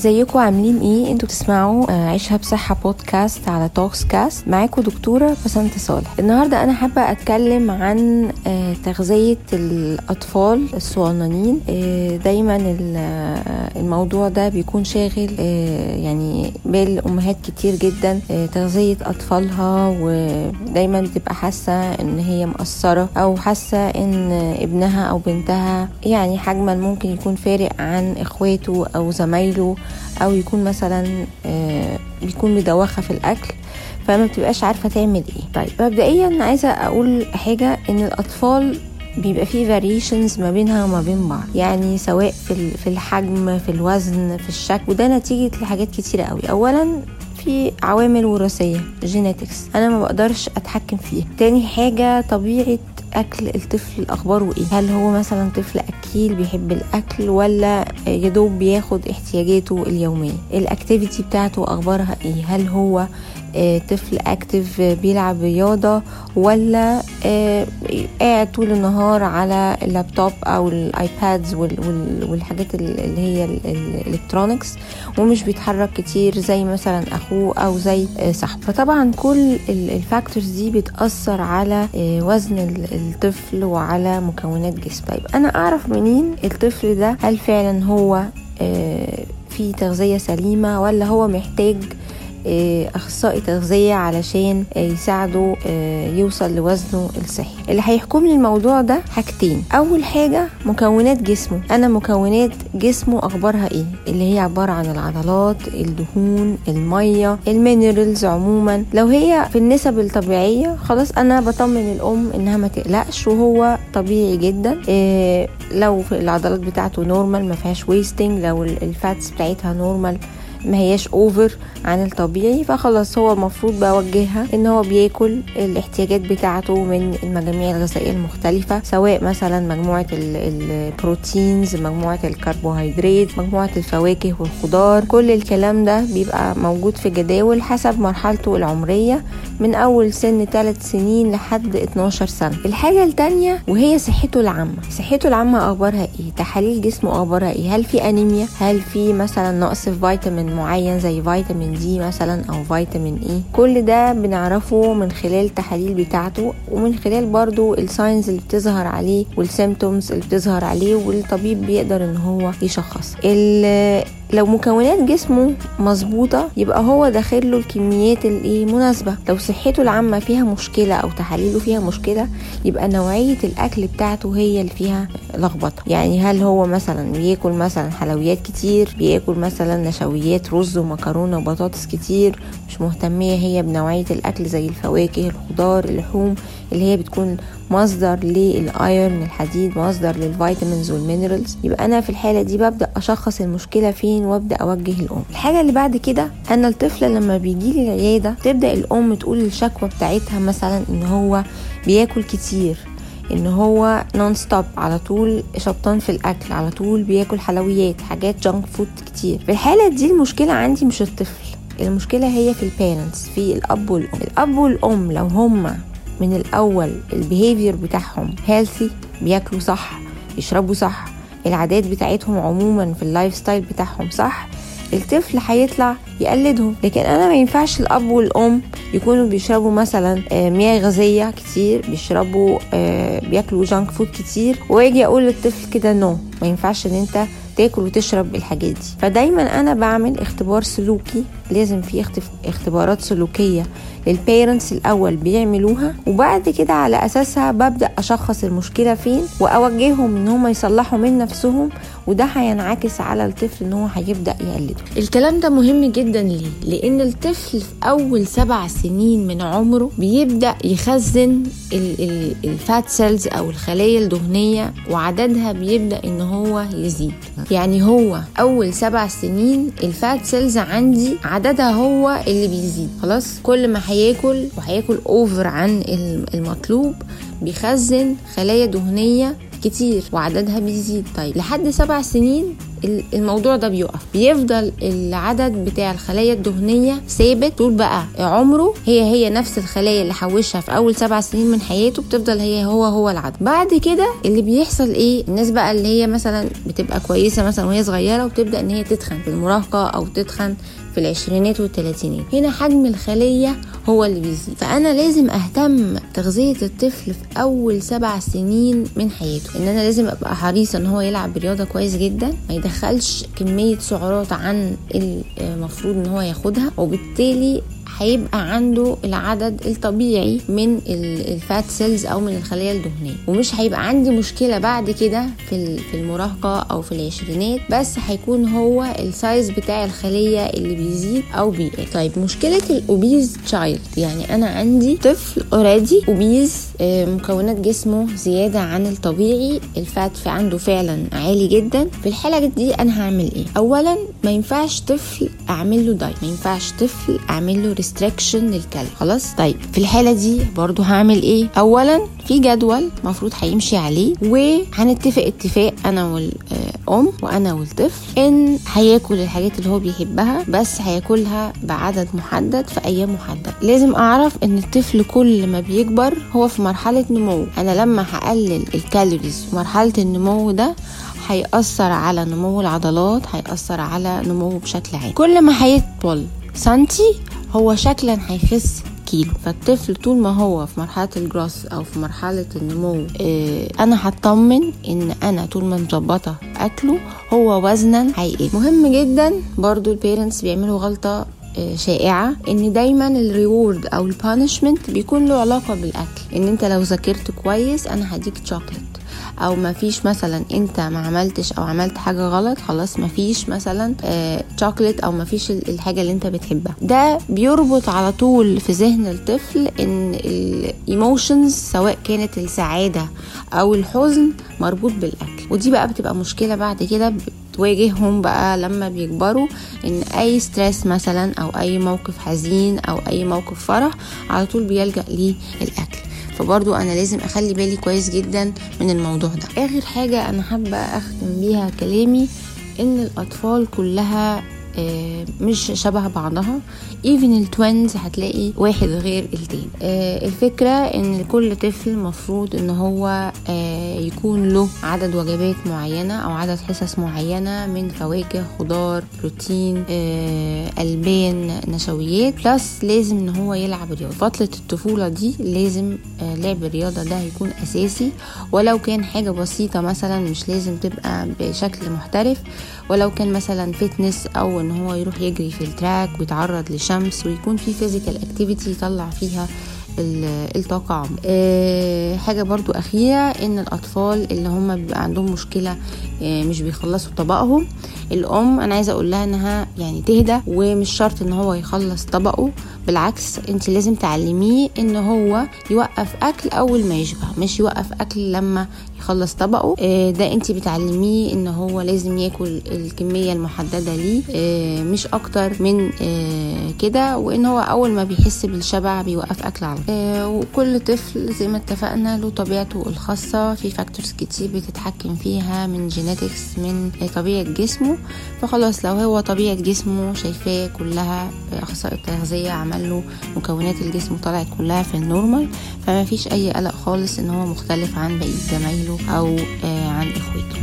ازيكم؟ عاملين إيه؟ أنتوا بتسمعوا آه، عيشها بصحه بودكاست على توكس كاست معاكم دكتورة بسنت صالح. النهارده أنا حابة أتكلم عن آه، تغذية الأطفال الصغننين. آه، دايما ال- الموضوع ده بيكون شاغل يعني بال أمهات كتير جدا تغذية أطفالها ودايما بتبقى حاسة إن هي مقصرة أو حاسة إن ابنها أو بنتها يعني حجما ممكن يكون فارق عن إخواته أو زمايله. أو يكون مثلا آه، بيكون مدوخة في الأكل فما بتبقاش عارفة تعمل إيه. طيب مبدئيا عايزة أقول حاجة إن الأطفال بيبقى فيه variations ما بينها وما بين بعض. يعني سواء في في الحجم في الوزن في الشكل وده نتيجة لحاجات كتيرة قوي اولا في عوامل وراثية genetics أنا ما بقدرش أتحكم فيها. تاني حاجة طبيعة أكل الطفل اخباره إيه هل هو مثلا طفل اكيل بيحب الأكل ولا يدوب بياخد احتياجاته اليومية؟ ال activity بتاعته أخبارها إيه؟ هل هو آه، طفل active آه، بيلعب رياضة ولا آه، قاعد طول النهار على اللابتوب أو ال iPads وال- وال- والحاجات ال- اللي هي ال- ال- ال electronics ومش بيتحرك كتير زي مثلا أخوه أو زي صاحبه. فطبعا كل ال- factors دي بتأثر على وزن ال- الطفل وعلى مكونات جسمه. طيب أنا أعرف منين الطفل ده هل فعلا هو آه، في تغذية سليمة ولا هو محتاج أخصائي تغذية علشان آه، يساعده آه، يوصل لوزنه الصحي. اللي هيحكم لي الموضوع ده حاجتين. أول حاجة مكونات جسمه. أنا مكونات جسمه أخبارها إيه؟ اللي هي عبارة عن العضلات الدهون المية المينرالز عموما. لو هي في النسب الطبيعية خلاص أنا بطمن الأم إنها ما تقلقش وهو طبيعي جدا. لو العضلات بتاعته normal ما فيهاش wasting لو ال- fats بتاعتها normal ما هياش over عن الطبيعي فخلاص هو المفروض بوجهها إن هو بياكل الاحتياجات بتاعته من المجاميع الغذائية المختلفة سواء مثلا مجموعة ال- proteins مجموعة الكربوهيدرات مجموعة الفواكه والخضار. كل الكلام ده بيبقى موجود في جداول حسب مرحلته العمرية من أول سن 3 سنين لحد 12 سنة. الحاجة التانية وهي صحته العامة. صحته العامة أخبارها إيه؟ تحاليل جسمه أخبارها إيه؟ هل في أنيميا؟ هل في مثلا نقص في فيتامين معين زي فيتامين D مثلا أو فيتامين A كل ده بنعرفه من خلال التحاليل بتاعته ومن خلال برضو ال signs اللي بتظهر عليه وال symptoms اللي بتظهر عليه والطبيب بيقدر إن هو يشخص. لو مكونات جسمه مظبوطة يبقى هو داخل له الكميات الايه مناسبة لو صحته العامة فيها مشكلة أو تحاليله فيها مشكلة يبقى نوعية الأكل بتاعته هي اللي فيها لخبطة. يعني هل هو مثلا بياكل مثلا حلويات كتير بياكل مثلا نشويات رز ومكرونة وبطاطس كتير مش مهتمية هي بنوعية الأكل زي الفواكه الخضار اللحوم اللي هي بتكون مصدر لل iron الحديد مصدر لل vitamins وال minerals. يبقى أنا في الحالة دي ببدأ أشخص المشكلة فين وأبدأ أوجه الأم. الحاجة اللي بعد كده أنا الطفل لما بيجي لي العيادة تبدأ الأم تقول الشكوى بتاعتها مثلا إن هو بياكل كتير إن هو non-stop على طول شبطان في الأكل على طول بياكل حلويات حاجات junk food كتير. في الحالة دي المشكلة عندي مش الطفل المشكلة هي في ال parents في الأب والأم. الأب والأم لو هما من الأول ال behavior بتاعهم healthy بياكلوا صح يشربوا صح العادات بتاعتهم عموما في ال lifestyle بتاعهم صح الطفل هيطلع يقلدهم. لكن أنا ما ينفعش الأب والأم يكونوا بيشربوا مثلا آه، مياه غازية كتير بيشربوا آه، بياكلوا junk food كتير وأجي أقول للطفل كده no ما ينفعش إن أنت تاكل وتشرب الحاجات دي. فدايما أنا بعمل اختبار سلوكي. لازم في اختبارات سلوكية لل parents الأول بيعملوها. وبعد كده على أساسها ببدأ أشخص المشكلة فين وأوجههم إن هم يصلحوا من نفسهم. وده هينعكس على الطفل إن هو هيبدأ يقلده. الكلام ده مهم جدا ليه؟ لأن الطفل في أول سبع سنين من عمره بيبدأ يخزن ال- ال- fat cells أو الخلايا الدهنية. وعددها بيبدأ إن هو يزيد. يعني هو أول سبع سنين الفات سيلز عندي عددها هو اللي بيزيد. خلاص؟ كل ما هياكل وهياكل أوفر عن الم- المطلوب بيخزن خلايا دهنية كتير وعددها بيزيد. طيب لحد سبع سنين الموضوع ده بيقف. بيفضل العدد بتاع الخلايا الدهنية ثابت طول بقى عمره. هي هي نفس الخلايا اللي حوشها في أول سبع سنين من حياته بتفضل هي هو هو العدد. بعد كده اللي بيحصل إيه؟ الناس بقى اللي هي مثلا بتبقى كويسة مثلا وهي صغيرة وبتبدأ إن هي تتخن في المراهقة أو تتخن في العشرينات والثلاثينات هنا حجم الخلية هو اللي بيزيد. فأنا لازم أهتم تغذية الطفل في أول سبع سنين من حياته. إن أنا لازم أبقى حريصة إن هو يلعب برياضة كويس جدا ما يدخلش كمية سعرات عن المفروض إن هو ياخدها وبالتالي هيبقى عنده العدد الطبيعي من ال fat cells أو من الخلايا الدهنية. ومش هيبقى عندي مشكلة بعد كده في في المراهقة أو في العشرينات بس هيكون هو ال size بتاع الخلية اللي بيزيد أو بيقل. طيب مشكلة ال obese child يعني أنا عندي طفل already obese مكونات جسمه زيادة عن الطبيعي ال fat في عنده فعلا عالي جدا. في الحالة دي أنا هعمل إيه؟ اولا ما ينفعش طفل أعمل له diet ما ينفعش طفل أعمل له restriction لل calories. خلاص؟ طيب في الحالة دي برضو هعمل إيه؟ اولا في جدول المفروض هيمشي عليه وهنتفق اتفاق أنا والام وأنا والطفل إن هياكل الحاجات اللي هو بيحبها بس هياكلها بعدد محدد في أيام محدده لازم أعرف إن الطفل كل ما بيكبر هو في مرحلة نمو. أنا لما هقلل ال calories في مرحلة النمو ده هيأثر على نمو العضلات هيأثر على نموه بشكل عام. كل ما هيطول سنتي هو شكلا هيخس كيلو. فالطفل طول ما هو في مرحلة الجروس أو في مرحلة النمو آه أنا هطمن إن أنا طول ما مظبطة أكله هو وزنا هيقل. مهم جدا برضو ال parents بيعملوا غلطة شائعة إن دايما ال reward أو ال punishment بيكون له علاقة بالأكل. إن أنت لو ذاكرت كويس أنا هديك تشوكلت أو ما فيش مثلا أنت ما عملتش أو عملت حاجة غلط خلاص ما فيش مثلا تشوكلت أو ما فيش الحاجة اللي أنت بتحبها. ده بيربط على طول في ذهن الطفل إن ال emotions سواء كانت السعادة أو الحزن مربوط بالأكل. ودي بقى بتبقى مشكلة بعد كده تواجههم بقى لما بيكبروا إن أي stress مثلا أو أي موقف حزين أو أي موقف فرح على طول بيلجأ ليه الأكل. فبرضو أنا لازم أخلي بالي كويس جدا من الموضوع ده. آخر حاجة أنا حابة أختم بيها كلامي إن الأطفال كلها مش شبه بعضها. even ال twins هتلاقي واحد غير التاني الفكرة إن كل طفل مفروض إن هو يكون له عدد وجبات معينة أو عدد حصص معينة من فواكه خضار بروتين ألبان نشويات. plus لازم إن هو يلعب رياضة. فترة الطفولة دي لازم لعب الرياضة ده هيكون أساسي. ولو كان حاجة بسيطة مثلا مش لازم تبقى بشكل محترف. ولو كان مثلا fitness أو إن هو يروح يجري في ال track ويتعرض لشمس ويكون في physical activity يطلع فيها الطاقة. عمر أه حاجة برضو أخيرة إن الأطفال اللي هم بيبقى عندهم مشكلة أه مش بيخلصوا طبقهم الأم أنا عايزة أقول لها إنها يعني تهدى ومش شرط إن هو يخلص طبقه بالعكس أنت لازم تعلميه إن هو يوقف أكل أول ما يشبع مش يوقف أكل لما يخلص طبقه. آه ده انت بتعلميه ان هو لازم ياكل الكمية المحددة ليه. آه مش أكتر من آه كده وان هو اول ما بيحس بالشبع بيوقف اكل على وكل طفل زي ما اتفقنا له طبيعته الخاصة. في factors كتير بتتحكم فيها من genetics من طبيعة جسمه. فخلاص لو هو طبيعة جسمه شايفاه كلها أخصائي التغذية عمل له مكونات الجسم طلعت كلها في النورمال فما فيش أي قلق خالص إن هو مختلف عن بقيه زمايله أو عن اخواته